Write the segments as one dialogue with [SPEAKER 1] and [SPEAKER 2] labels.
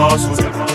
[SPEAKER 1] muscles.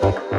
[SPEAKER 1] Thank you.